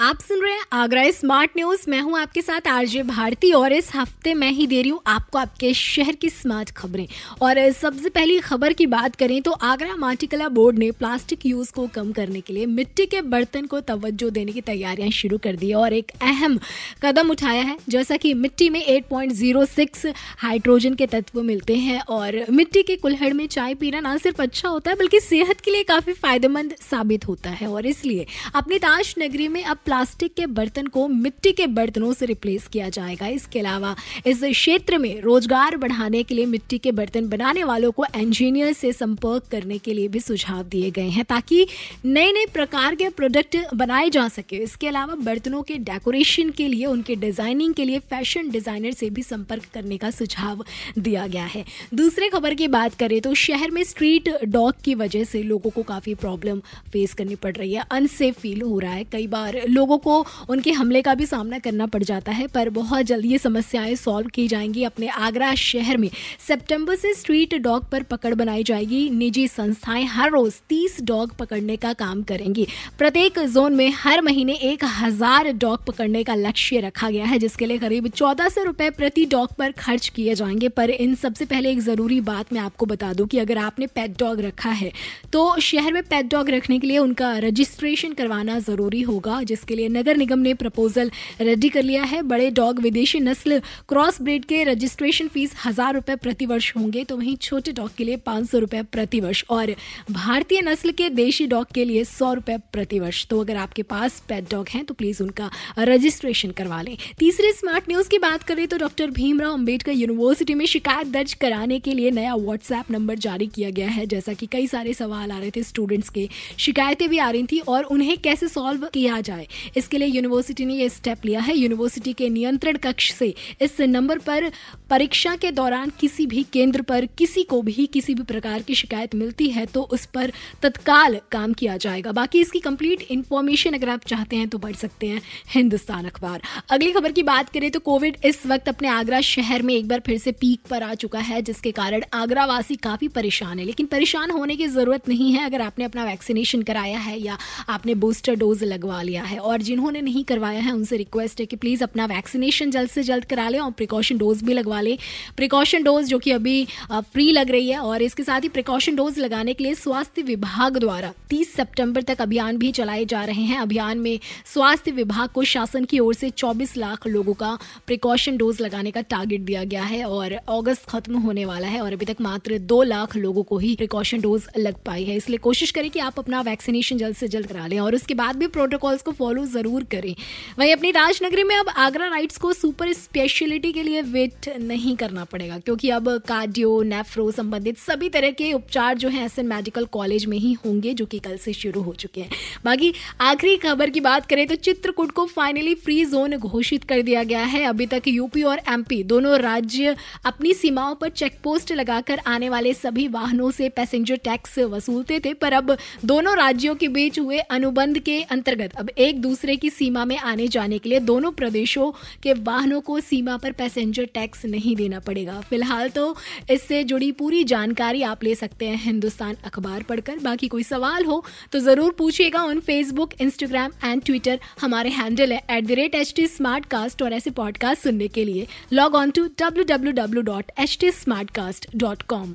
आप सुन रहे हैं आगरा स्मार्ट न्यूज़। मैं हूँ आपके साथ आरजे भारती और इस हफ़्ते मैं ही दे रही हूँ आपको आपके शहर की स्मार्ट खबरें। और सबसे पहली खबर की बात करें तो आगरा माटीकला बोर्ड ने प्लास्टिक यूज़ को कम करने के लिए मिट्टी के बर्तन को तवज्जो देने की तैयारियाँ शुरू कर दी और एक अहम कदम उठाया है। जैसा कि मिट्टी में 8.06 हाइड्रोजन के तत्व मिलते हैं और मिट्टी के कुल्हड़ में चाय पीना ना सिर्फ़ अच्छा होता है, बल्कि सेहत के लिए काफ़ी फ़ायदेमंद साबित होता है। और इसलिए अपनी ताश नगरी में अब प्लास्टिक के बर्तन को मिट्टी के बर्तनों से रिप्लेस किया जाएगा। इसके अलावा, इस क्षेत्र में रोज़गार बढ़ाने के लिए मिट्टी के बर्तन बनाने वालों को इंजीनियर से संपर्क करने के लिए भी सुझाव दिए गए हैं ताकि नए नए प्रकार के प्रोडक्ट बनाए जा सके। इसके अलावा, बर्तनों के डेकोरेशन के लिए, उनके डिज़ाइनिंग के लिए फ़ैशन डिज़ाइनर से भी संपर्क करने का सुझाव दिया गया है। दूसरे खबर की बात करें तो शहर में स्ट्रीट डॉग की वजह से लोगों को काफ़ी प्रॉब्लम फेस करनी पड़ रही है। अनसेफ फील हो रहा है। कई बार लोगों को उनके हमले का भी सामना करना पड़ जाता है, पर बहुत जल्द ये समस्याएँ सॉल्व की जाएँगी अपने आगरा शहर में। सितंबर से स्ट्रीट डॉग पर पकड़ बनाई जाएगी। निजी संस्थाएँ हर रोज तीस डॉग पकड़ने का काम करेंगी। प्रत्येक जोन में हर महीने एक हज़ार डॉग पकड़ने का लक्ष्य रखा गया है, जिसके लिए करीब चौदह सौ रुपए प्रति डॉग पर खर्च किए जाएँगे। पर इन सबसे पहले एक ज़रूरी बात मैं आपको बता दूँ कि अगर आपने पेट डॉग रखा है तो शहर में पेट डॉग रखने के लिए उनका रजिस्ट्रेशन करवाना ज़रूरी होगा, जिसके लिए नगर निगम ने प्रपोजल रेडी कर लिया है। बड़े डॉग विदेशी नस्ल क्रॉस ब्रीड के रजिस्ट्रेशन फ़ीस हज़ार रुपए प्रतिवर्ष होंगे तो वहीं छोटे डॉग के लिए पाँच सौ रुपए प्रतिवर्ष और भारतीय नस्ल के देशी डॉग के लिए सौ रुपए प्रतिवर्ष। तो अगर आपके पास पेट डॉग हैं तो प्लीज़ उनका रजिस्ट्रेशन करवा लें। तीसरे स्मार्ट न्यूज़ की बात करें तो डॉक्टर भीमराव अंबेडकर यूनिवर्सिटी में शिकायत दर्ज कराने के लिए नया व्हाट्सएप नंबर जारी किया गया है। जैसा कि कई सारे सवाल आ रहे थे स्टूडेंट्स के, शिकायतें भी आ रही थी और उन्हें कैसे सॉल्व किया जाए। इसके लिए यूनिवर्सिटी ने यह स्टेप लिया है। यूनिवर्सिटी के नियंत्रण कक्ष से इस नंबर पर परीक्षा के दौरान किसी भी केंद्र पर किसी को भी किसी भी प्रकार की शिकायत मिलती है तो उस पर तत्काल काम किया जाएगा। बाकी इसकी कंप्लीट इन्फॉर्मेशन अगर आप चाहते हैं तो पढ़ सकते हैं हिंदुस्तान अखबार। अगली खबर की बात करें तो कोविड इस वक्त अपने आगरा शहर में एक बार फिर से पीक पर आ चुका है, जिसके कारण आगरा वासी काफ़ी परेशान है। लेकिन परेशान होने की ज़रूरत नहीं है, अगर आपने अपना वैक्सीनेशन कराया है या आपने बूस्टर डोज लगवा लिया है। और जिन्होंने नहीं करवाया है, उनसे रिक्वेस्ट है कि प्लीज़ अपना वैक्सीनेशन जल्द से जल्द करा लें और प्रिकॉशन डोज भी लगवा लें। प्रिकॉशन डोज जो कि अभी फ्री लग रही है और इसके साथ ही प्रिकॉशन डोज लगाने के लिए स्वास्थ्य विभाग द्वारा 30 सितंबर तक अभियान भी चलाए जा रहे हैं। अभियान में स्वास्थ्य विभाग को शासन की ओर से 24 लाख लोगों का प्रिकॉशन डोज लगाने का टारगेट दिया गया है और अगस्त खत्म होने वाला है और अभी तक मात्र दो लाख लोगों को ही प्रिकॉशन डोज लग पाई है। इसलिए कोशिश करें कि आप अपना वैक्सीनेशन जल्द से जल्द करा लें और उसके बाद भी प्रोटोकॉल्स को फॉलो ज़रूर करें। वहीं अपनी राजनगरी में अब आगरा राइट्स को सुपर स्पेशलिटी के लिए वेट नहीं करना पड़ेगा, क्योंकि अब कार्डियो, नेफ्रो संबंधित सभी तरह के उपचार जो है एस मेडिकल कॉलेज में ही होंगे, जो कि कल से शुरू हो चुके हैं। बाकी आखिरी खबर की बात करें तो चित्रकूट को फाइनली फ्री जोन घोषित कर दिया गया है। अभी तक यूपी और एमपी दोनों राज्य अपनी सीमाओं पर चेक पोस्ट लगाकर आने वाले सभी वाहनों से पैसेंजर टैक्स वसूलते थे, पर अब दोनों राज्यों के बीच हुए अनुबंध के अंतर्गत अब एक दूसरे की सीमा में आने जाने के लिए दोनों प्रदेशों के वाहनों को सीमा पर पैसेंजर टैक्स नहीं देना पड़ेगा। फ़िलहाल तो इससे जुड़ी पूरी जानकारी आप ले सकते हैं हिंदुस्तान अखबार पढ़कर। बाकी कोई सवाल हो तो ज़रूर पूछिएगा on Facebook Instagram and Twitter हमारे हैंडल है at the rate H T smartcast और ऐसे पॉडकास्ट सुनने के लिए। Log on to W W W dot H T smartcast dot com